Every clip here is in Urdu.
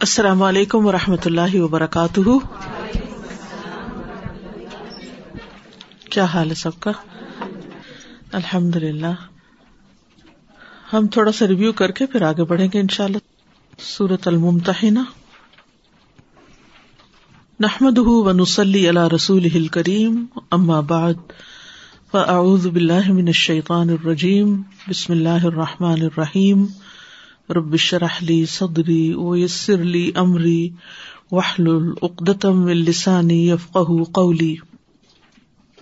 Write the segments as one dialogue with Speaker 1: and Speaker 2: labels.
Speaker 1: السلام علیکم و رحمۃ اللہ وبرکاتہ۔ کیا حال ہے سب کا؟ الحمد للہ ہم تھوڑا سا ریویو کر کے پھر آگے بڑھیں گے ان شاء اللہ سورت المتحنا نحمد و نسلی اللہ رسول کریم اما بعد، فاعوذ باللہ من الشیطان الرجیم۔ بسم اللہ الرحمٰن الرحیم۔ ربش رحلی صدری ویسر لی امری وحل العقدم السانی یفق قولی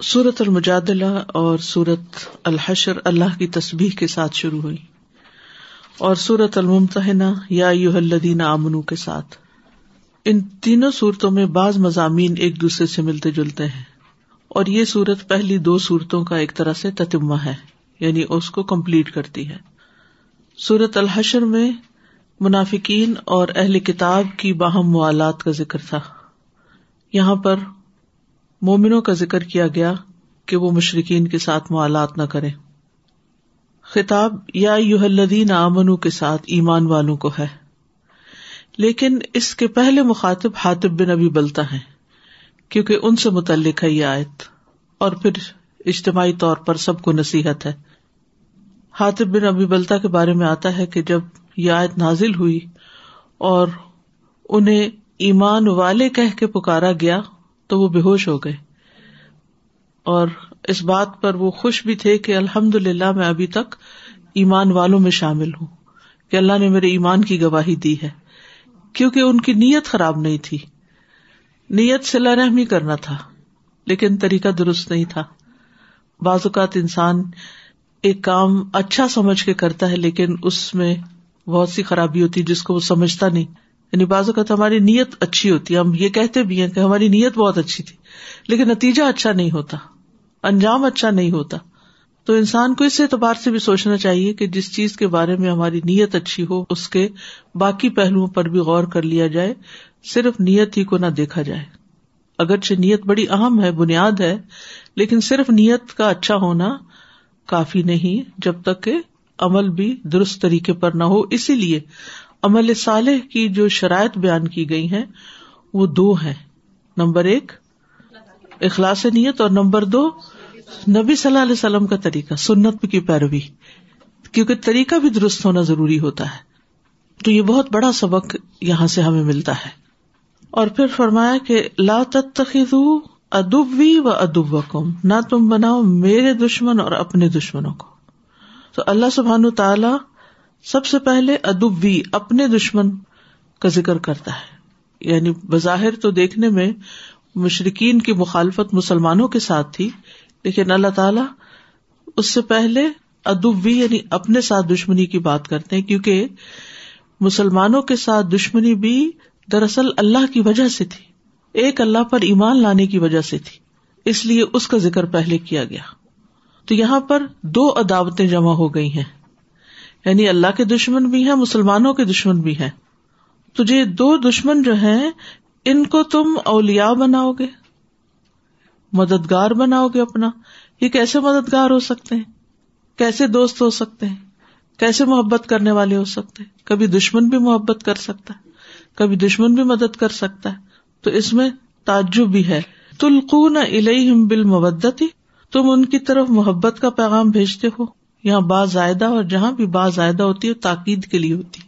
Speaker 1: سورت المجادلہ اور سورت الحشر اللہ کی تصبیح کے ساتھ شروع ہوئی۔ اور سورت الممتحنا یا الدین امنو کے ساتھ۔ ان تینوں صورتوں میں بعض مضامین ایک دوسرے سے ملتے جلتے ہیں۔ اور یہ سورت پہلی دو صورتوں کا ایک طرح سے تتمہ ہے یعنی اس کو کمپلیٹ کرتی ہے۔ سورت الحشر میں منافقین اور اہل کتاب کی باہم موالات کا ذکر تھا۔ یہاں پر مومنوں کا ذکر کیا گیا کہ وہ مشرقین کے ساتھ موالات نہ کرے خطاب، یا یوحلدین آمنو کے ساتھ ایمان والوں کو ہے۔ لیکن اس کے پہلے مخاطب حاطب بن ابھی بلتا ہے کیونکہ ان سے متعلق ہے یہ آیت۔ اور پھر اجتماعی طور پر سب کو نصیحت ہے۔ حاطب بن ابی بلتا کے بارے میں آتا ہے کہ جب یہ آیت نازل ہوئی اور انہیں ایمان والے کہہ کے پکارا گیا تو وہ بے ہوش ہو گئے۔ اور اس بات پر وہ خوش بھی تھے کہ الحمد للہ میں ابھی تک ایمان والوں میں شامل ہوں کہ اللہ نے میرے ایمان کی گواہی دی ہے۔ کیونکہ ان کی نیت خراب نہیں تھی۔ نیت سے رحمی کرنا تھا، لیکن طریقہ درست نہیں تھا۔ بعض اوقات انسان ایک کام اچھا سمجھ کے کرتا ہے، لیکن اس میں بہت سی خرابی ہوتی ہے جس کو وہ سمجھتا نہیں۔ یعنی بعض اوقات ہماری نیت اچھی ہوتی ہے۔ ہم یہ کہتے بھی ہیں کہ ہماری نیت بہت اچھی تھی، لیکن نتیجہ اچھا نہیں ہوتا، انجام اچھا نہیں ہوتا۔ تو انسان کو اس اعتبار سے بھی سوچنا چاہیے کہ جس چیز کے بارے میں ہماری نیت اچھی ہو، اس کے باقی پہلوؤں پر بھی غور کر لیا جائے، صرف نیت ہی کو نہ دیکھا جائے۔ اگرچہ نیت بڑی اہم ہے، بنیاد ہے، لیکن صرف نیت کا اچھا ہونا کافی نہیں جب تک کہ عمل بھی درست طریقے پر نہ ہو۔ اسی لیے عمل صالح کی جو شرائط بیان کی گئی ہیں، وہ دو ہیں۔ نمبر ایک، اخلاص نیت، اور نمبر دو، نبی صلی اللہ علیہ وسلم کا طریقہ، سنت کی پیروی۔ کیونکہ طریقہ بھی درست ہونا ضروری ہوتا ہے۔ تو یہ بہت بڑا سبق یہاں سے ہمیں ملتا ہے۔ اور پھر فرمایا کہ لا تتخذو ادبی و ادب کم نہ تم بناؤ میرے دشمن اور اپنے دشمنوں کو۔ تو اللہ سبحان تعالی سب سے پہلے ادبی اپنے دشمن کا ذکر کرتا ہے۔ یعنی بظاہر تو دیکھنے میں مشرقین کی مخالفت مسلمانوں کے ساتھ تھی، لیکن اللہ تعالی اس سے پہلے ادبی یعنی اپنے ساتھ دشمنی کی بات کرتے ہیں، کیونکہ مسلمانوں کے ساتھ دشمنی بھی دراصل اللہ کی وجہ سے تھی۔ ایک اللہ پر ایمان لانے کی وجہ سے تھی۔ اس لیے اس کا ذکر پہلے کیا گیا۔ تو یہاں پر دو عداوتیں جمع ہو گئی ہیں۔ یعنی اللہ کے دشمن بھی ہیں، مسلمانوں کے دشمن بھی ہیں۔ تجھے دو دشمن جو ہیں، ان کو تم اولیا بناؤ گے، مددگار بناؤ گے اپنا۔ یہ کیسے مددگار ہو سکتے ہیں؟ کیسے دوست ہو سکتے ہیں؟ کیسے محبت کرنے والے ہو سکتے ہیں؟ کبھی دشمن بھی محبت کر سکتا ہے، کبھی دشمن بھی مدد کر سکتا ہے۔ تو اس میں تعجب بھی ہے۔ تلقون الم بالمودتی تم ان کی طرف محبت کا پیغام بھیجتے ہو۔ یہاں با زائدہ اور جہاں بھی با زائدہ ہوتی ہے تاکید کے لیے ہوتی۔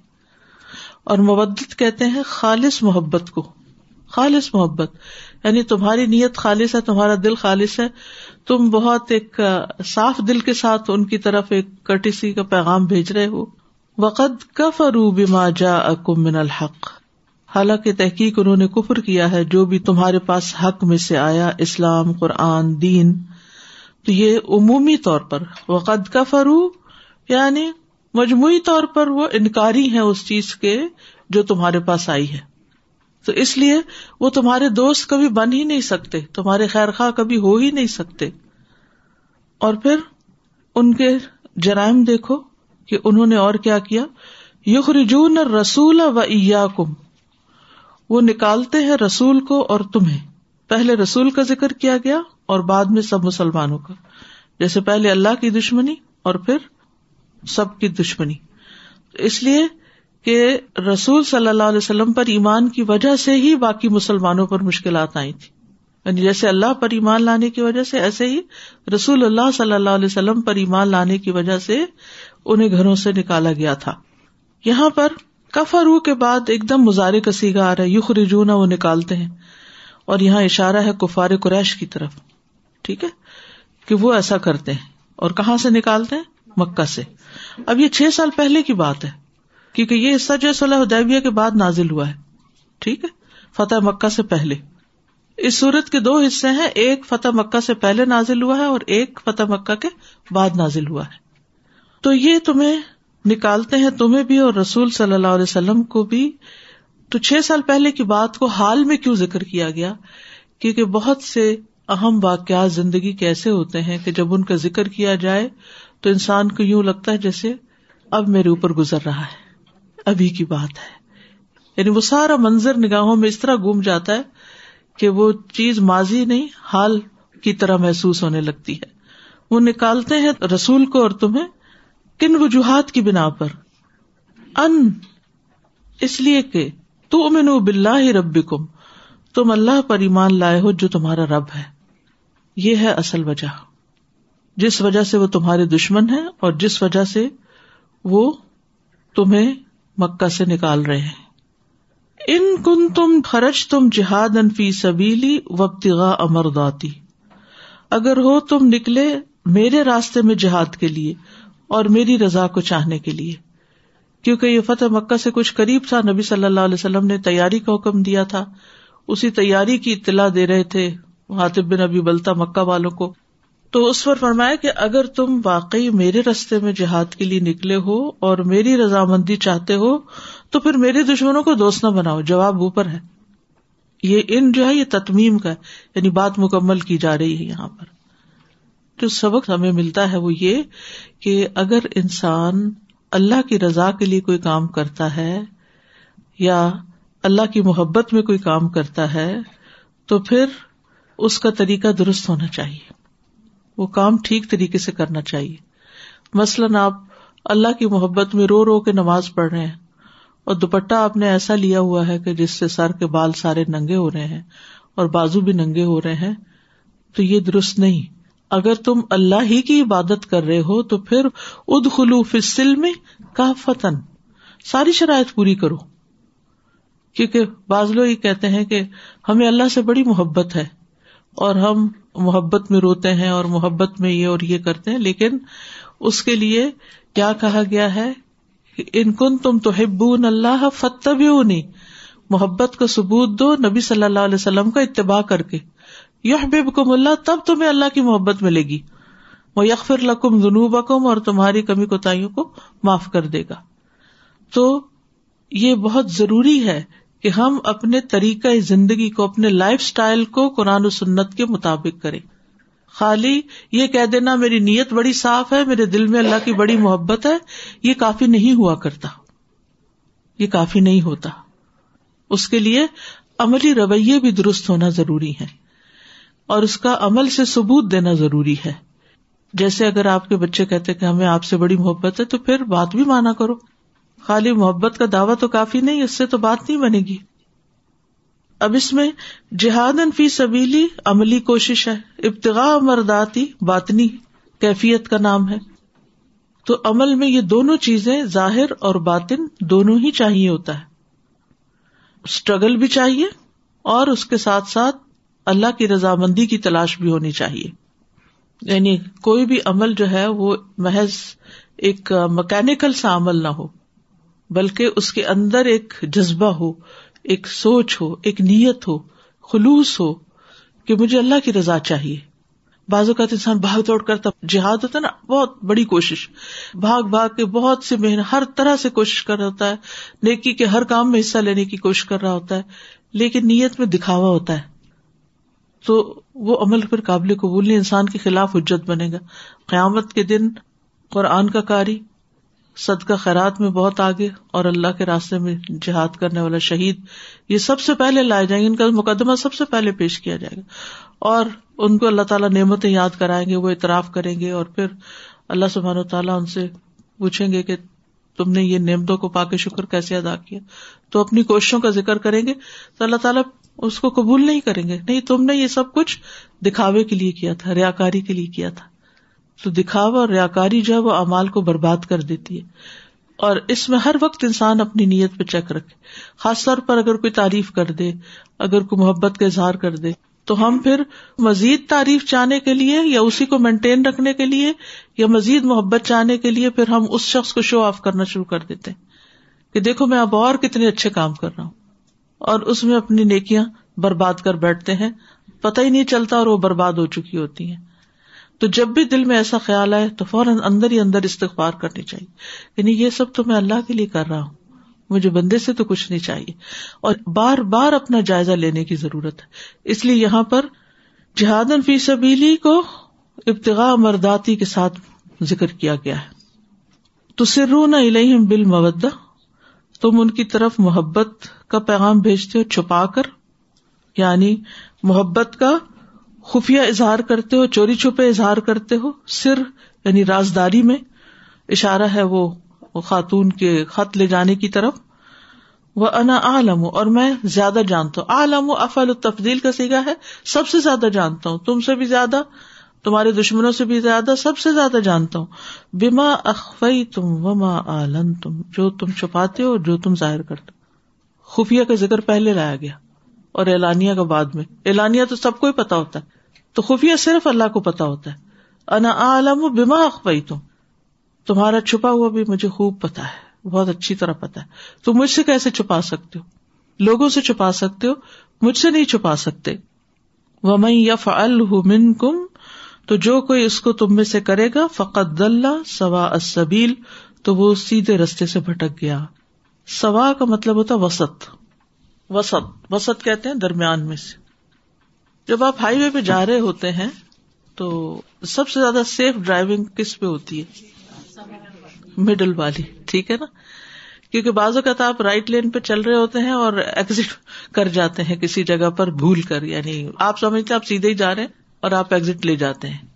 Speaker 1: اور مبدت کہتے ہیں خالص محبت کو۔ خالص محبت یعنی تمہاری نیت خالص ہے، تمہارا دل خالص ہے۔ تم بہت ایک صاف دل کے ساتھ ان کی طرف ایک کٹسی کا پیغام بھیج رہے ہو۔ وقت کف اروب ما جا من الحق۔ حالانکہ تحقیق انہوں نے کفر کیا ہے، جو بھی تمہارے پاس حق میں سے آیا، اسلام، قرآن، دین، تو یہ عمومی طور پر، وقد کا فرو یعنی مجموعی طور پر وہ انکاری ہے اس چیز کے جو تمہارے پاس آئی ہے۔ تو اس لیے وہ تمہارے دوست کبھی بن ہی نہیں سکتے، تمہارے خیر خواہ کبھی ہو ہی نہیں سکتے۔ اور پھر ان کے جرائم دیکھو کہ انہوں نے اور کیا کیا یخ رجون رسول و کم وہ نکالتے ہیں رسول کو اور تمہیں۔ پہلے رسول کا ذکر کیا گیا اور بعد میں سب مسلمانوں کا۔ جیسے پہلے اللہ کی دشمنی اور پھر سب کی دشمنی۔ اس لیے کہ رسول صلی اللہ علیہ وسلم پر ایمان کی وجہ سے ہی باقی مسلمانوں پر مشکلات آئی تھی۔ یعنی جیسے اللہ پر ایمان لانے کی وجہ سے، ایسے ہی رسول اللہ صلی اللہ علیہ وسلم پر ایمان لانے کی وجہ سے انہیں گھروں سے نکالا گیا تھا۔ یہاں پر کفا روح کے بعد ایک دم مزارے کا سیگا آ رہا ہے یوخ رجونا وہ نکالتے ہیں۔ اور یہاں اشارہ ہے کفار قریش کی طرف۔ ٹھیک ہے؟ کہ وہ ایسا کرتے ہیں۔ اور کہاں سے نکالتے ہیں؟ مکہ سے۔ اب یہ چھ سال پہلے کی بات ہے، کیونکہ یہ حصہ جو صلاح ادیبیہ کے بعد نازل ہوا ہے۔ ٹھیک ہے؟ فتح مکہ سے پہلے۔ اس صورت کے دو حصے ہیں، ایک فتح مکہ سے پہلے نازل ہوا ہے اور ایک فتح مکہ کے بعد نازل ہوا ہے۔ تو یہ تمہیں نکالتے ہیں تمہیں بھی اور رسول صلی اللہ علیہ وسلم کو بھی تو چھ سال پہلے کی بات کو حال میں کیوں ذکر کیا گیا؟ کیونکہ بہت سے اہم واقعات زندگی کے ایسے ہوتے ہیں کہ جب ان کا ذکر کیا جائے تو انسان کو یوں لگتا ہے جیسے اب میرے اوپر گزر رہا ہے، ابھی کی بات ہے۔ یعنی وہ سارا منظر نگاہوں میں اس طرح گم جاتا ہے کہ وہ چیز ماضی نہیں، حال کی طرح محسوس ہونے لگتی ہے۔ وہ نکالتے ہیں رسول کو اور تمہیں کن وجوہات کی بنا پر؟ ان، اس لیے کہ تو امن بلّہ رب کم تم اللہ پر ایمان لائے ہو جو تمہارا رب ہے۔ یہ ہے اصل وجہ۔ جس وجہ سے وہ تمہارے دشمن ہے اور جس وجہ سے وہ تمہیں مکہ سے نکال رہے ہیں۔ ان کن تم خرچ تم جہاد انفی سبیلی وبتغا امرداتی اگر ہو تم نکلے میرے راستے میں جہاد کے لیے اور میری رضا کو چاہنے کے لیے۔ کیونکہ یہ فتح مکہ سے کچھ قریب تھا، نبی صلی اللہ علیہ وسلم نے تیاری کا حکم دیا تھا۔ اسی تیاری کی اطلاع دے رہے تھے حاطب بن ابھی بلتا مکہ والوں کو۔ تو اس پر فرمایا کہ اگر تم واقعی میرے رستے میں جہاد کے لیے نکلے ہو اور میری رضامندی چاہتے ہو، تو پھر میرے دشمنوں کو دوست نہ بناؤ۔ جواب اوپر ہے۔ یہ ان جو ہے، یہ تتمیم کا یعنی بات مکمل کی جا رہی ہے یہاں پر۔ جو سبق ہمیں ملتا ہے وہ یہ کہ اگر انسان اللہ کی رضا کے لیے کوئی کام کرتا ہے یا اللہ کی محبت میں کوئی کام کرتا ہے تو پھر اس کا طریقہ درست ہونا چاہیے۔ وہ کام ٹھیک طریقے سے کرنا چاہیے۔ مثلاً آپ اللہ کی محبت میں رو رو کے نماز پڑھ رہے ہیں اور دوپٹہ آپ نے ایسا لیا ہوا ہے کہ جس سے سر کے بال سارے ننگے ہو رہے ہیں اور بازو بھی ننگے ہو رہے ہیں تو یہ درست نہیں۔ اگر تم اللہ ہی کی عبادت کر رہے ہو تو پھر اد خلو فصل میں کا فتن ساری شرائط پوری کرو۔ کیونکہ بعض لوگ یہ کہتے ہیں کہ ہمیں اللہ سے بڑی محبت ہے اور ہم محبت میں روتے ہیں اور محبت میں یہ اور یہ کرتے ہیں، لیکن اس کے لیے کیا کہا گیا ہے؟ ان کن تم تو ہبون اللہ فتب محبت کا ثبوت دو نبی صلی اللہ علیہ وسلم کا اتباع کر کے۔ یو کم اللہ، تب تمہیں اللہ کی محبت ملے گی۔ وہ یکفر لکم جنوب اور تمہاری کمی کوتاوں کو معاف کر دے گا۔ تو یہ بہت ضروری ہے کہ ہم اپنے طریقہ زندگی کو، اپنے لائف اسٹائل کو قرآن و سنت کے مطابق کریں۔ خالی یہ کہہ دینا، میری نیت بڑی صاف ہے، میرے دل میں اللہ کی بڑی محبت ہے، یہ کافی نہیں ہوا کرتا۔ یہ کافی نہیں ہوتا۔ اس کے لیے عملی رویے بھی درست ہونا ضروری ہے۔ اور اس کا عمل سے ثبوت دینا ضروری ہے۔ جیسے اگر آپ کے بچے کہتے کہ ہمیں آپ سے بڑی محبت ہے تو پھر بات بھی مانا کرو۔ خالی محبت کا دعوی تو کافی نہیں، اس سے تو بات نہیں بنے گی۔ اب اس میں جہاد فی سبیلی عملی کوشش ہے۔ ابتغا مرداتی باطنی کیفیت کا نام ہے۔ تو عمل میں یہ دونوں چیزیں ظاہر اور باطن دونوں ہی چاہیے ہوتا ہے۔ اسٹرگل بھی چاہیے اور اس کے ساتھ ساتھ اللہ کی رضامندی کی تلاش بھی ہونی چاہیے۔ یعنی کوئی بھی عمل جو ہے وہ محض ایک مکینکل سا عمل نہ ہو، بلکہ اس کے اندر ایک جذبہ ہو، ایک سوچ ہو، ایک نیت ہو، خلوص ہو کہ مجھے اللہ کی رضا چاہیے۔ بعض اوقات انسان بھاگ دوڑ کرتا، جہاد ہوتا ہے نا، بہت بڑی کوشش۔ بھاگ بھاگ کے بہت سی محنت ہر طرح سے کوشش کر رہا ہوتا ہے، نیکی کے ہر کام میں حصہ لینے کی کوشش کر رہا ہوتا ہے، لیکن نیت میں دکھاوا ہوتا ہے۔ تو وہ عمل پھر قابل قبول نہیں، انسان کے خلاف حجت بنے گا۔ قیامت کے دن قرآن کا کاری صدقہ خیرات میں بہت آگے اور اللہ کے راستے میں جہاد کرنے والا شہید۔ یہ سب سے پہلے لائے جائیں گے، ان کا مقدمہ سب سے پہلے پیش کیا جائے گا۔ اور ان کو اللہ تعالیٰ نعمتیں یاد کرائیں گے، وہ اعتراف کریں گے اور پھر اللہ سبحان و تعالیٰ ان سے پوچھیں گے کہ تم نے یہ نعمتوں کو پا کے شکر کیسے ادا کیا۔ تو اپنی کوششوں کا ذکر کریں گے۔ تو اللہ تعالیٰ اس کو قبول نہیں کریں گے۔ نہیں، تم نے یہ سب کچھ دکھاوے کے لیے کیا تھا ریا کاری کے لیے کیا تھا۔ تو دکھاوا اور ریا کاری جو ہے وہ امال کو برباد کر دیتی ہے۔ اور اس میں ہر وقت انسان اپنی نیت پہ چیک رکھے۔ خاص طور پر اگر کوئی تعریف کر دے، اگر کوئی محبت کا اظہار کر دے، تو ہم پھر مزید تعریف چاہنے کے لیے یا اسی کو مینٹین رکھنے کے لیے یا مزید محبت چاہنے کے لیے پھر ہم اس شخص کو شو آف کرنا شروع کر دیتے کہ دیکھو میں اب اور کتنے اچھے کام کر رہا ہوں۔ اور اس میں اپنی نیکیاں برباد کر بیٹھتے ہیں۔ پتہ ہی نہیں چلتا اور وہ برباد ہو چکی ہوتی ہیں۔ تو جب بھی دل میں ایسا خیال آئے تو فوراً اندر ہی اندر استغفار کرنی چاہیے۔ یعنی یہ سب تو میں اللہ کے لیے کر رہا ہوں۔ مجھے بندے سے تو کچھ نہیں چاہیے۔ اور بار بار اپنا جائزہ لینے کی ضرورت ہے۔ اس لیے یہاں پر جہاد فی سبیلی کو ابتغاء مرداتی کے ساتھ ذکر کیا گیا ہے۔ تو سرون الہم بل مودہ تم ان کی طرف محبت کا پیغام بھیجتے ہو، چھپا کر یعنی محبت کا خفیہ اظہار کرتے ہو، چوری چھپے اظہار کرتے ہو، سر یعنی رازداری میں اشارہ ہے وہ خاتون کے خط لے جانے کی طرف۔ وہ انا عالم اور میں زیادہ جانتا ہوں۔ عالم افل التفدیل کا سیگا ہے، سب سے زیادہ جانتا ہوں، تم سے بھی زیادہ تمہارے دشمنوں سے بھی زیادہ، سب سے زیادہ جانتا ہوں۔ بیما اخوئی تم وما عالم تم جو تم چھپاتے ہو، جو تم ظاہر کرتے خفیہ کا ذکر پہلے لایا گیا۔ اور اعلانیہ کا بعد میں۔ اعلانیہ تو سب کو ہی پتا ہوتا ہے۔ تو خفیہ صرف اللہ کو پتا ہوتا ہے۔ انا عالم بیما اخوئی تم تمہارا چھپا ہوا بھی مجھے خوب پتا ہے۔ بہت اچھی طرح پتا ہے۔ تم مجھ سے کیسے چھپا سکتے ہو؟ لوگوں سے چھپا سکتے ہو؟ مجھ سے نہیں چھپا سکتے۔ وہ میں یف من کم تو جو کوئی اس کو تم میں سے کرے گا، فقط اللہ سوا اسبیل تو وہ سیدھے رستے سے بھٹک گیا۔ سوا کا مطلب ہوتا وسط۔ وسط۔ وسط کہتے ہیں درمیان میں سے۔ جب آپ ہائی وے پہ جا رہے ہوتے ہیں، تو سب سے زیادہ سیف ڈرائیونگ کس پہ ہوتی ہے؟ مڈل والی۔ ٹھیک ہے نا؟ کیونکہ بعض اوقات آپ رائٹ لین پہ چل رہے ہوتے ہیں اور ایگزٹ کر جاتے ہیں کسی جگہ پر، بھول کر۔ یعنی آپ سمجھتے آپ سیدھے ہی جا رہے ہیں۔ اور آپ ایگزٹ لے جاتے ہیں۔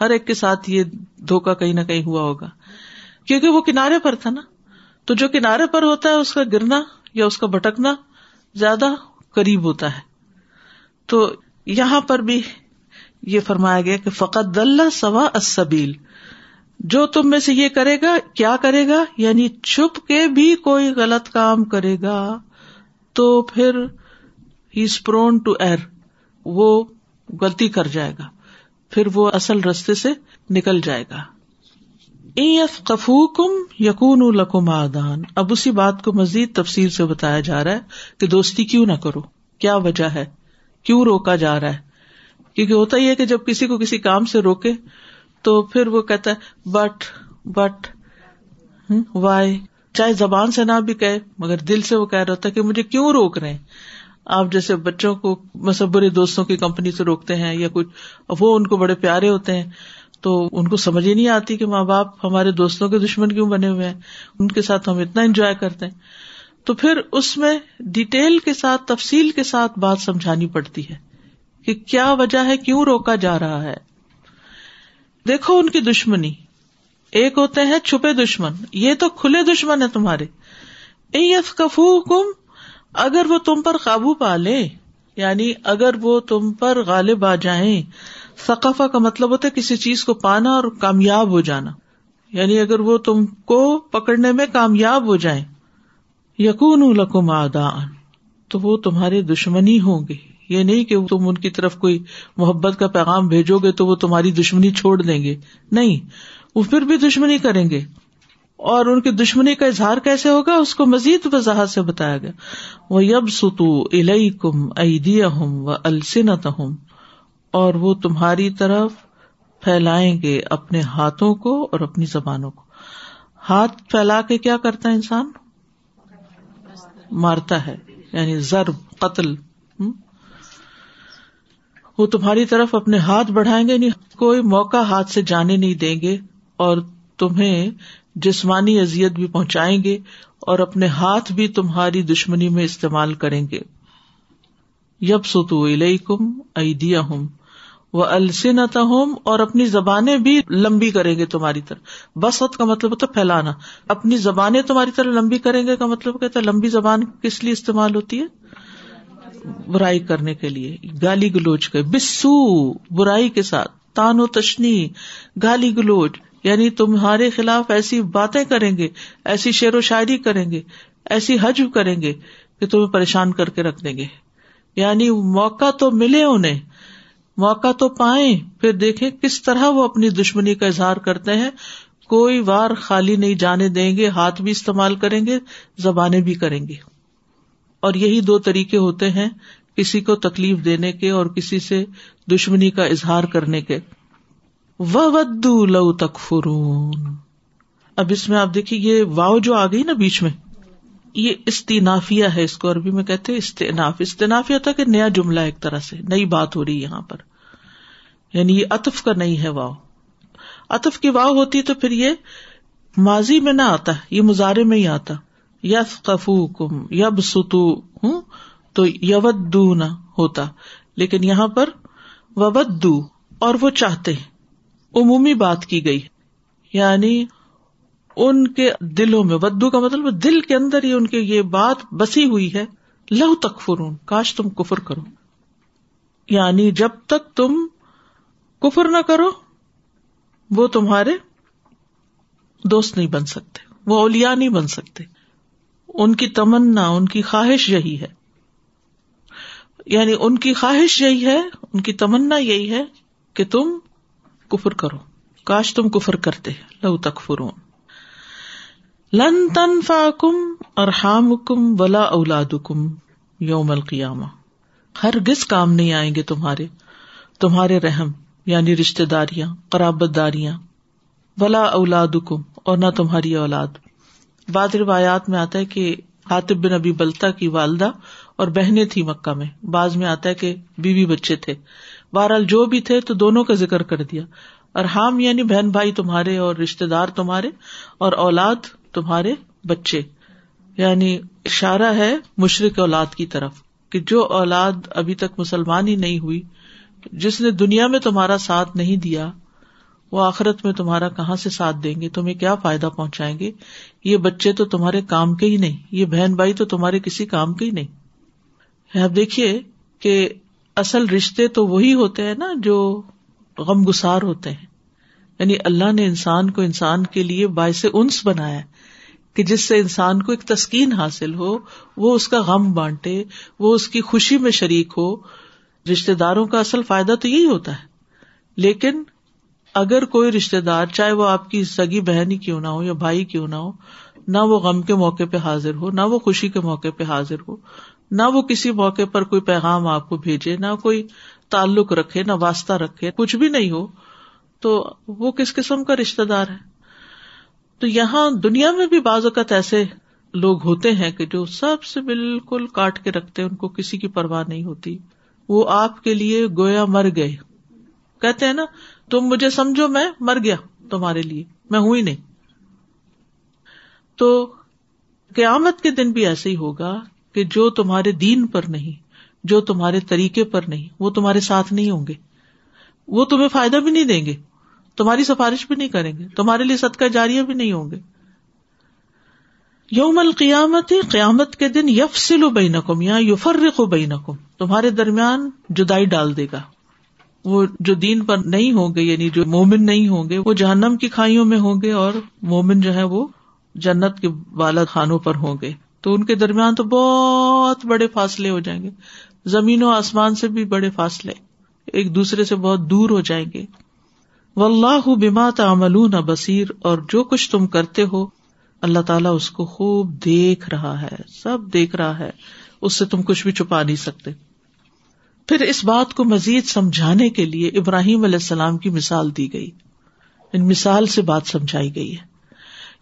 Speaker 1: ہر ایک کے ساتھ یہ دھوکا کہیں نہ کہیں ہوا ہوگا۔ کیونکہ وہ کنارے پر تھا نا۔ تو جو کنارے پر ہوتا ہے، اس کا گرنا یا اس کا بھٹکنا زیادہ قریب ہوتا ہے۔ تو یہاں پر بھی یہ فرمایا گیا کہ فقط دلہ سوا اسبیل جو تم میں سے یہ کرے گا، کیا کرے گا؟ یعنی چھپ کے بھی کوئی غلط کام کرے گا تو پھر ہی پرون ٹو ائر وہ غلطی کر جائے گا، پھر وہ اصل رستے سے نکل جائے گا۔ کم یقون لکم آدان اب اسی بات کو مزید تفصیل سے بتایا جا رہا ہے کہ دوستی کیوں نہ کرو۔ کیا وجہ ہے؟ کیوں روکا جا رہا ہے؟ کیونکہ ہوتا ہی ہے کہ جب کسی کو کسی کام سے روکے تو پھر وہ کہتا ہے، بٹ بٹ وائی چاہے زبان سے نہ بھی کہ مگر دل سے وہ کہہ رہا تھا کہ مجھے کیوں روک رہے ہیں؟ آپ جیسے بچوں کو برے دوستوں کی کمپنی سے روکتے ہیں یا کچھ وہ ان کو بڑے پیارے ہوتے ہیں، تو ان کو سمجھ ہی نہیں آتی کہ ماں باپ ہمارے دوستوں کے دشمن کیوں بنے ہوئے ہیں، ان کے ساتھ ہم اتنا انجوائے کرتے ہیں۔ تو پھر اس میں ڈیٹیل کے ساتھ، تفصیل کے ساتھ بات سمجھانی پڑتی ہے کہ کیا وجہ ہے، کیوں روکا جا رہا ہے۔ دیکھو ان کی دشمنی۔ ایک ہوتے ہیں چھپے دشمن، یہ تو کھلے دشمن ہے تمہارے۔ کم اگر وہ تم پر قابو پا لے یعنی اگر وہ تم پر غالب آ جائیں، ثقافہ کا مطلب ہوتا ہے کسی چیز کو پانا اور کامیاب ہو جانا۔ یعنی اگر وہ تم کو پکڑنے میں کامیاب ہو جائیں یقون لکم آدان تو وہ تمہارے دشمنی ہوں گے۔ یہ نہیں کہ تم ان کی طرف کوئی محبت کا پیغام بھیجو گے تو وہ تمہاری دشمنی چھوڑ دیں گے۔ نہیں، وہ پھر بھی دشمنی کریں گے۔ اور ان کی دشمنی کا اظہار کیسے ہوگا اس کو مزید وضاحت سے بتایا گیا۔ وہ یب ستو الئی کم ایدیا ہوں و السنت ہوں اور وہ تمہاری طرف پھیلائیں گے اپنے ہاتھوں کو اور اپنی زبانوں کو۔ ہاتھ پھیلا کے کیا کرتا ہے انسان؟ مارتا ہے یعنی ضرب، قتل۔ وہ تمہاری طرف اپنے ہاتھ بڑھائیں گے نہیں کوئی موقع ہاتھ سے جانے نہیں دیں گے اور تمہیں جسمانی ازیت بھی پہنچائیں گے اور اپنے ہاتھ بھی تمہاری دشمنی میں استعمال کریں گے۔ یب ستو کم ایدیا ہوں وہ السنت ہوم اور اپنی زبانیں بھی لمبی کریں گے تمہاری طرح بسط کا مطلب ہوتا ہے پھیلانا۔ اپنی زبانیں تمہاری طرح لمبی کریں گے کا مطلب کہتا ہے لمبی زبان کس لیے استعمال ہوتی ہے؟ برائی کرنے کے لیے۔ گالی گلوچ کے۔ بسو برائی کے ساتھ۔ تان و تشنی۔ گالی گلوچ۔ یعنی تمہارے خلاف ایسی باتیں کریں گے، ایسی شعر و شاعری کریں گے، ایسی حجب کریں گے کہ تمہیں پریشان کر کے رکھ دیں گے۔ یعنی موقع تو ملے انہیں، موقع تو پائیں، پھر دیکھیں کس طرح وہ اپنی دشمنی کا اظہار کرتے ہیں۔ کوئی وار خالی نہیں جانے دیں گے، ہاتھ بھی استعمال کریں گے، زبانیں بھی کریں گے۔ اور یہی دو طریقے ہوتے ہیں کسی کو تکلیف دینے کے اور کسی سے دشمنی کا اظہار کرنے کے۔ ودو لو تک فرون اب اس میں آپ دیکھیے، یہ واؤ جو آ گئی نا بیچ میں، یہ استنافیا ہے اس کو عربی میں کہتے استناف۔ استنافیہ تھا کہ نیا جملہ ایک طرح سے، نئی بات ہو رہی ہے یہاں پر۔ یعنی یہ اطف کا نہیں ہے واؤ۔ اطف کی واؤ ہوتی تو پھر یہ ماضی میں نہ آتا، یہ مظاہرے میں ہی آتا۔ یس کفو کم یب ستو ہوں تو یودو نہ ہوتا۔ لیکن یہاں پر وبدو اور وہ چاہتے ہیں۔ عمومی بات کی گئی۔ یعنی ان کے دلوں میں، ودو کا مطلب دل کے اندر ہی ان کے یہ بات بسی ہوئی ہے، لو تک فرون کاش تم کفر کرو۔ یعنی جب تک تم کفر نہ کرو، وہ تمہارے دوست نہیں بن سکتے، وہ اولیا نہیں بن سکتے۔ ان کی تمنا، ان کی خواہش یہی ہے۔ یعنی ان کی خواہش یہی ہے، ان کی تمنا یہی ہے کہ تم کفر کرو۔ کاش تم کفر کرتے۔ لو تک فرون لن تن کم کم ولا اولاد کم یوم القیامہ۔ ہر گز کام نہیں آئیں گے تمہارے۔ تمہارے رحم یعنی رشتے داریاں، قرابت داریاں۔ ولا اولاد کم اور نہ تمہاری اولاد۔ بعض روایات میں آتا ہے کہ حاطب بن ابی بلتا کی والدہ اور بہنیں تھی مکہ میں۔ بعض میں آتا ہے کہ بیوی بچے تھے۔ بہرحال جو بھی تھے تو دونوں کا ذکر کر دیا۔ اور ہام یعنی بہن بھائی تمہارے اور رشتے دار تمہارے اور اولاد تمہارے بچے۔ یعنی اشارہ ہے مشرق اولاد کی طرف کہ جو اولاد ابھی تک مسلمان ہی نہیں ہوئی، جس نے دنیا میں تمہارا ساتھ نہیں دیا، وہ آخرت میں تمہارا کہاں سے ساتھ دیں گے؟ تمہیں کیا فائدہ پہنچائیں گے؟ یہ بچے تو تمہارے کام کے ہی نہیں، یہ بہن بھائی تو تمہارے کسی کام کے ہی نہیں۔ اب دیکھیے کہ اصل رشتے تو وہی ہوتے ہیں نا جو غم گسار ہوتے ہیں۔ یعنی اللہ نے انسان کو انسان کے لیے باعث انس بنایا کہ جس سے انسان کو ایک تسکین حاصل ہو، وہ اس کا غم بانٹے، وہ اس کی خوشی میں شریک ہو۔ رشتے داروں کا اصل فائدہ تو یہی ہوتا ہے۔ لیکن اگر کوئی رشتے دار، چاہے وہ آپ کی سگی بہن ہی کیوں نہ ہو یا بھائی کیوں نہ ہو، نہ وہ غم کے موقع پہ حاضر ہو، نہ وہ خوشی کے موقع پہ حاضر ہو نہ وہ کسی موقع پر کوئی پیغام آپ کو بھیجے، نہ کوئی تعلق رکھے، نہ واسطہ رکھے، کچھ بھی نہیں ہو، تو وہ کس قسم کا رشتے دار ہے؟ تو یہاں دنیا میں بھی بعض اوقات ایسے لوگ ہوتے ہیں کہ جو سب سے بالکل کاٹ کے رکھتے ان کو کسی کی پرواہ نہیں ہوتی۔ وہ آپ کے لیے گویا مر گئے۔ کہتے ہیں نا، تم مجھے سمجھو، میں مر گیا تمہارے لیے، میں ہوئی نہیں۔ تو قیامت کے دن بھی ایسے ہی ہوگا کہ جو تمہارے دین پر نہیں، جو تمہارے طریقے پر نہیں، وہ تمہارے ساتھ نہیں ہوں گے۔ وہ تمہیں فائدہ بھی نہیں دیں گے۔ تمہاری سفارش بھی نہیں کریں گے۔ تمہارے لیے صدقہ جاریہ بھی نہیں ہوں گے۔ یوم القیامت، قیامت کے دن یف سلو بین یا یوفرق و تمہارے درمیان جدائی ڈال دے گا۔ وہ جو دین پر نہیں ہوں گے یعنی جو مومن نہیں ہوں گے، وہ جہنم کی کھائیوں میں ہوں گے اور مومن جو ہے وہ جنت کے بالا خانوں پر ہوں گے۔ تو ان کے درمیان تو بہت بڑے فاصلے ہو جائیں گے۔ زمین و آسمان سے بھی بڑے فاصلے، ایک دوسرے سے بہت دور ہو جائیں گے۔ و اللہ بما تعملون بصیر، اور جو کچھ تم کرتے ہو، اللہ تعالیٰ اس کو خوب دیکھ رہا ہے، سب دیکھ رہا ہے، اس سے تم کچھ بھی چھپا نہیں سکتے۔ پھر اس بات کو مزید سمجھانے کے لیے ابراہیم علیہ السلام کی مثال دی گئی۔ ان مثال سے بات سمجھائی گئی ہے۔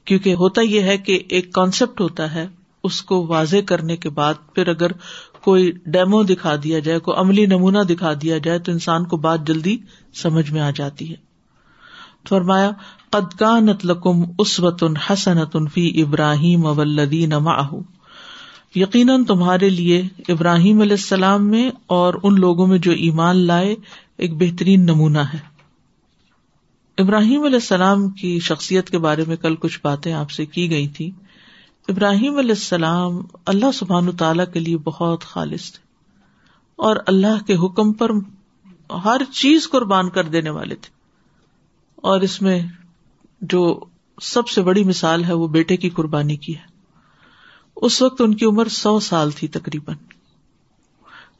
Speaker 1: کیونکہ ہوتا یہ ہے کہ ایک کانسیپٹ ہوتا ہے اس کو واضح کرنے کے بعد پھر اگر کوئی ڈیمو دکھا دیا جائے، کوئی عملی نمونہ دکھا دیا جائے تو انسان کو بات جلدی سمجھ میں آ جاتی ہے۔ فرمایا قدکانت لکم اسوت حسنت فی ابراہیم ولدین یقیناً تمہارے لیے ابراہیم علیہ السلام میں اور ان لوگوں میں جو ایمان لائے ایک بہترین نمونہ ہے۔ ابراہیم علیہ السلام کی شخصیت کے بارے میں کل کچھ باتیں آپ سے کی گئی تھی ابراہیم علیہ السلام اللہ سبحان تعالی کے لیے بہت خالص تھے اور اللہ کے حکم پر ہر چیز قربان کر دینے والے تھے اور اس میں جو سب سے بڑی مثال ہے وہ بیٹے کی قربانی کی ہے۔ اس وقت ان کی عمر سو سال تھی تقریباً۔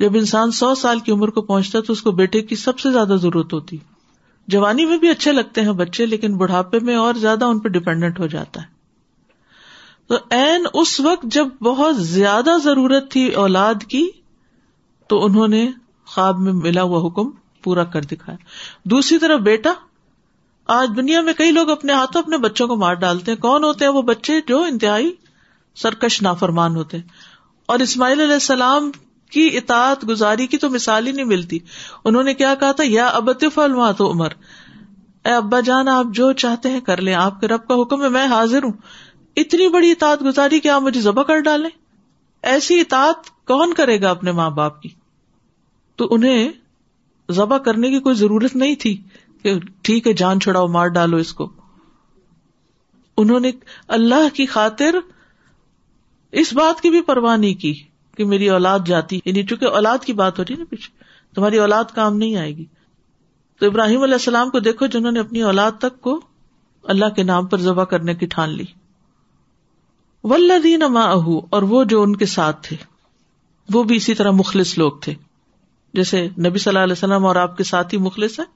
Speaker 1: جب انسان سو سال کی عمر کو پہنچتا تو اس کو بیٹے کی سب سے زیادہ ضرورت ہوتی۔ جوانی میں بھی اچھے لگتے ہیں بچے، لیکن بڑھاپے میں اور زیادہ ان پہ ڈپینڈنٹ ہو جاتا ہے۔ تو این اس وقت جب بہت زیادہ ضرورت تھی اولاد کی، تو انہوں نے خواب میں ملا ہوا حکم پورا کر دکھایا۔ دوسری طرف بیٹا، آج دنیا میں کئی لوگ اپنے ہاتھوں اپنے بچوں کو مار ڈالتے ہیں۔ کون ہوتے ہیں وہ بچے جو انتہائی سرکش، نافرمان ہوتے ہیں؟ اور اسماعیل علیہ السلام کی اطاعت گزاری کی تو مثال ہی نہیں ملتی۔ انہوں نے کیا کہا تھا؟ یا ابتف الما تو عمر۔ اے ابا جان، آپ جو چاہتے ہیں کر لیں۔ آپ کے رب کا حکم ہے، میں حاضر ہوں۔ اتنی بڑی اطاعت گزاری کیا آپ مجھے ذبح کر ڈالیں۔ ایسی اطاعت کون کرے گا اپنے ماں باپ کی؟ تو انہیں ذبح کرنے کی کوئی ضرورت نہیں تھی کہ ٹھیک ہے، جان چھڑاؤ، مار ڈالو اس کو۔ انہوں نے اللہ کی خاطر اس بات کی بھی پرواہ نہیں کی کہ میری اولاد جاتی۔ یعنی چونکہ اولاد کی بات ہو رہی نا پیچھے، تمہاری اولاد کام نہیں آئے گی۔ تو ابراہیم علیہ السلام کو دیکھو جنہوں نے اپنی اولاد تک کو اللہ کے نام پر ذبح کرنے کی ٹھان لی۔ ولدین ماں اور وہ جو ان کے ساتھ تھے۔ وہ بھی اسی طرح مخلص لوگ تھے۔ جیسے نبی صلی اللہ علیہ وسلم اور آپ کے ساتھ مخلص ہیں۔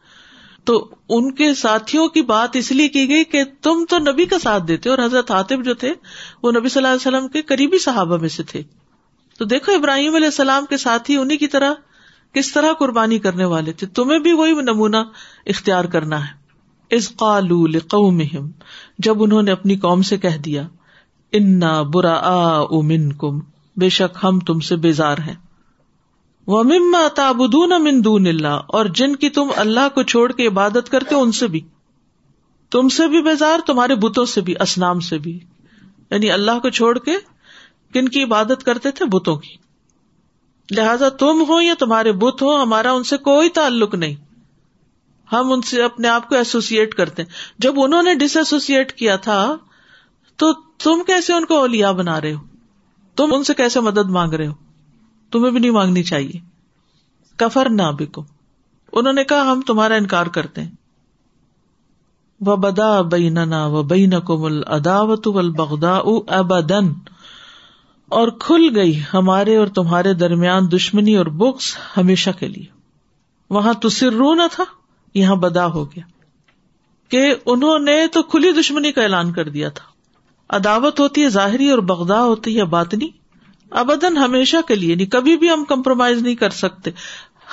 Speaker 1: تو ان کے ساتھیوں کی بات اس لیے کی گئی کہ تم تو نبی کا ساتھ دیتے اور حضرت حاطب جو تھے، وہ نبی صلی اللہ علیہ وسلم کے قریبی صحابہ میں سے تھے۔ تو دیکھو ابراہیم علیہ السلام کے ساتھی انہیں کی طرح کس طرح قربانی کرنے والے تھے۔ تمہیں بھی وہی نمونہ اختیار کرنا ہے۔ اس قالو قوم جب انہوں نے اپنی قوم سے کہہ دیا انا برا من کم بے شک ہم تم سے بیزار ہیں۔ وہ مما تابدون من دون اللہ اور جن کی تم اللہ کو چھوڑ کے عبادت کرتے ان سے بھی۔ تم سے بھی بیزار، تمہارے بتوں سے بھی اسنام سے بھی۔ یعنی اللہ کو چھوڑ کے کن کی عبادت کرتے تھے؟ بتوں کی۔ لہذا تم ہو یا تمہارے بت ہو، ہمارا ان سے کوئی تعلق نہیں۔ ہم ان سے اپنے آپ کو ایسوسیٹ کرتے ہیں۔ جب انہوں نے ڈس ایسوسیٹ کیا تھا، تو تم کیسے ان کو اولیا بنا رہے ہو؟ تم ان سے کیسے مدد مانگ رہے ہو؟ تمہیں بھی نہیں مانگنی چاہیے۔ کفر نہ بکو انہوں نے کہا، ہم تمہارا انکار کرتے ہیں۔ و بدا بینا و بین کو مل اداوت بغدا ابدن اور کھل گئی ہمارے اور تمہارے درمیان دشمنی اور بکس ہمیشہ کے لیے۔ وہاں تو سر رو نہ تھا، یہاں بدا ہو گیا۔ کہ انہوں نے تو کھلی دشمنی کا اعلان کر دیا تھا۔ عداوت ہوتی ہے ظاہری اور بغدا ہوتی ہے باطنی۔ ابدن ہمیشہ کے لیے نہیں کبھی بھی ہم کمپرومائز نہیں کر سکتے۔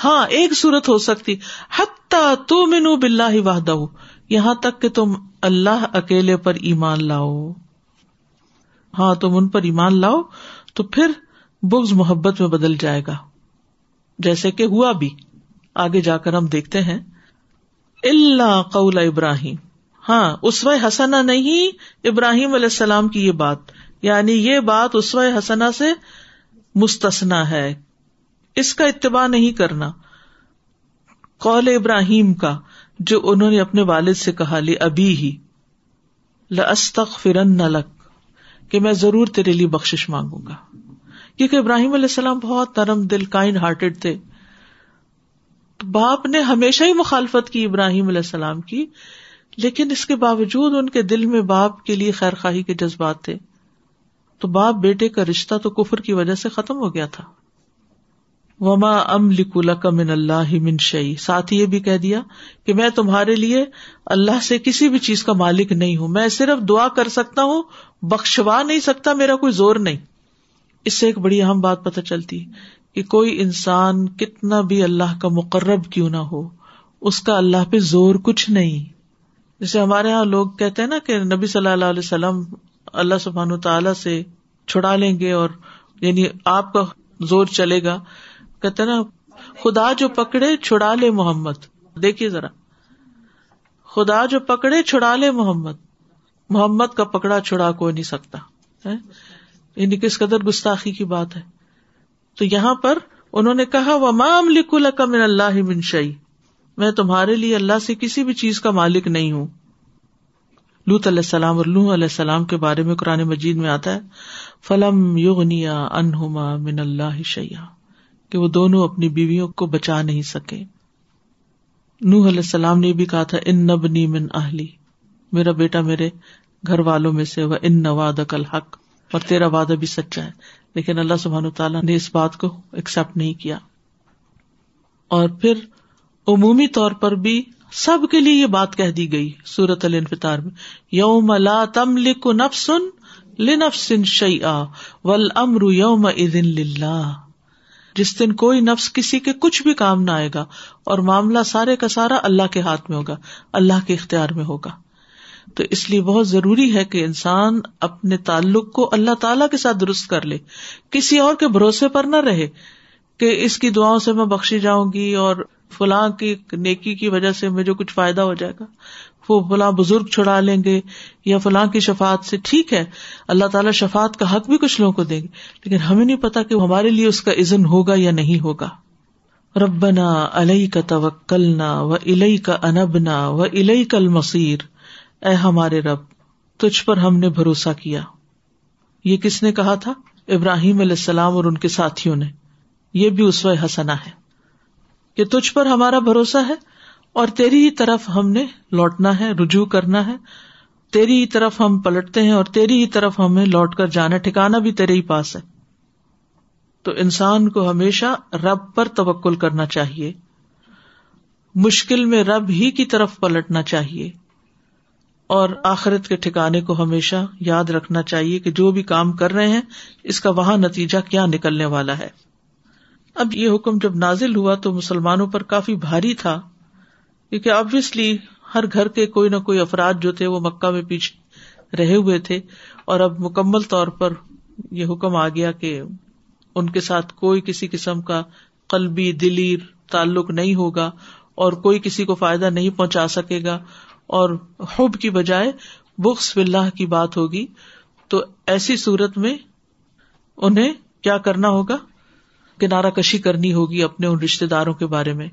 Speaker 1: ہاں ایک صورت ہو سکتی۔ حتیٰ تو مینو بلّہ واہدہ یہاں تک کہ تم اللہ اکیلے پر ایمان لاؤ۔ ہاں تم ان پر ایمان لاؤ تو پھر بغض محبت میں بدل جائے گا۔ جیسے کہ ہوا بھی۔ آگے جا کر ہم دیکھتے ہیں۔ اللہ قول ابراہیم۔ ہاں اس حسنا نہیں، ابراہیم علیہ السلام کی یہ بات۔ یعنی یہ بات اس حسنا سے مستثنا ہے۔ اس کا اتباع نہیں کرنا۔ قول ابراہیم کا، جو انہوں نے اپنے والد سے کہا، لی ابھی ہی۔ لستخ فرن لک، کہ میں ضرور تیرے لیے بخش مانگوں گا۔ کیونکہ ابراہیم علیہ السلام بہت نرم دل کائنڈ ہارٹیڈ تھے۔ باپ نے ہمیشہ ہی مخالفت کی ابراہیم علیہ السلام کی۔ لیکن اس کے باوجود ان کے دل میں باپ کے لیے خیر خواہی کے جذبات تھے۔ تو باپ بیٹے کا رشتہ تو کفر کی وجہ سے ختم ہو گیا تھا۔ وما ام لک من اللہ من شعی ساتھ یہ بھی کہہ دیا کہ میں تمہارے لیے اللہ سے کسی بھی چیز کا مالک نہیں ہوں۔ میں صرف دعا کر سکتا ہوں، بخشوا نہیں سکتا، میرا کوئی زور نہیں۔ اس سے ایک بڑی اہم بات پتہ چلتی کہ کوئی انسان کتنا بھی اللہ کا مقرب کیوں نہ ہو، اس کا اللہ پہ زور کچھ نہیں۔ جیسے ہمارے یہاں لوگ کہتے ہیں نا کہ نبی صلی اللہ علیہ وسلم اللہ سبحان تعالی سے چھڑا لیں گے اور یعنی آپ کا زور چلے گا۔ کہتے نا، خدا جو پکڑے چھڑا لے محمد۔ دیکھیے ذرا۔ خدا جو پکڑے چھڑا لے محمد۔ محمد کا پکڑا چھڑا کوئی نہیں سکتا۔ یعنی کس قدر گستاخی کی بات ہے۔ تو یہاں پر انہوں نے کہا وہ مام لکھ من اللہ منشئی میں تمہارے لیے اللہ سے کسی بھی چیز کا مالک نہیں ہوں۔ لوت علیہ السلام اور لوہ علیہ السلام کے بارے میں قرآن مجید میں آتا ہے، فلم یغنیا انہما من اللہ شیا کہ وہ دونوں اپنی بیویوں کو بچا نہیں سکے۔ نوح علیہ السلام نے بھی کہا تھا، ان نبنی من اہلی میرا بیٹا میرے گھر والوں میں سے وہ ان نواد کل حق اور تیرا وعدہ بھی سچا ہے۔ لیکن اللہ سبحان تعالیٰ نے اس بات کو ایکسپٹ نہیں کیا۔ اور پھر عمومی طور پر بھی سب کے لیے یہ بات کہہ دی گئی سورت الفطار میں، یوم لا تم لکھ نفسن لنفسن شیئا والامر یوم اذن للہ۔ جس دن کوئی نفس کسی کے کچھ بھی کام نہ آئے گا اور معاملہ سارے کا سارا اللہ کے ہاتھ میں ہوگا، اللہ کے اختیار میں ہوگا۔ تو اس لیے بہت ضروری ہے کہ انسان اپنے تعلق کو اللہ تعالی کے ساتھ درست کر لے۔ کسی اور کے بھروسے پر نہ رہے کہ اس کی دعاؤں سے میں بخشی جاؤں گی اور فلاں کی نیکی کی وجہ سے مجھے کچھ فائدہ ہو جائے گا۔ وہ فلاں بزرگ چھڑا لیں گے یا فلاں کی شفات سے ٹھیک ہے، اللہ تعالیٰ شفات کا حق بھی کچھ لوگوں کو دیں گے۔ لیکن ہمیں نہیں پتا کہ ہمارے لیے اس کا عزن ہوگا یا نہیں ہوگا۔ ربنا علیہ کا توکلنا و الئی کا انبنا و الئی کل مصیر اے ہمارے رب، تجھ پر ہم نے بھروسہ کیا۔ یہ کس نے کہا تھا؟ ابراہیم علیہ السلام اور ان کے ساتھیوں نے۔ یہ بھی اس و حسنا ہے۔ کہ تجھ پر ہمارا بھروسہ ہے اور تیری ہی طرف ہم نے لوٹنا ہے، رجوع کرنا ہے۔ تیری ہی طرف ہم پلٹتے ہیں اور تیری ہی طرف ہمیں لوٹ کر جانا ٹھکانا بھی تیرے ہی پاس ہے۔ تو انسان کو ہمیشہ رب پر توکل کرنا چاہیے۔ مشکل میں رب ہی کی طرف پلٹنا چاہیے۔ اور آخرت کے ٹھکانے کو ہمیشہ یاد رکھنا چاہیے کہ جو بھی کام کر رہے ہیں، اس کا وہاں نتیجہ کیا نکلنے والا ہے۔ اب یہ حکم جب نازل ہوا تو مسلمانوں پر کافی بھاری تھا، کیونکہ آبیسلی ہر گھر کے کوئی نہ کوئی افراد جو تھے وہ مکہ میں پیچھے رہے ہوئے تھے، اور اب مکمل طور پر یہ حکم آ گیا کہ ان کے ساتھ کوئی کسی قسم کا قلبی، دلی تعلق نہیں ہوگا، اور کوئی کسی کو فائدہ نہیں پہنچا سکے گا، اور حب کی بجائے بخس بلّہ کی بات ہوگی۔ تو ایسی صورت میں انہیں کیا کرنا ہوگا؟ کنارہ کشی کرنی ہوگی اپنے ان رشتے داروں کے بارے میں۔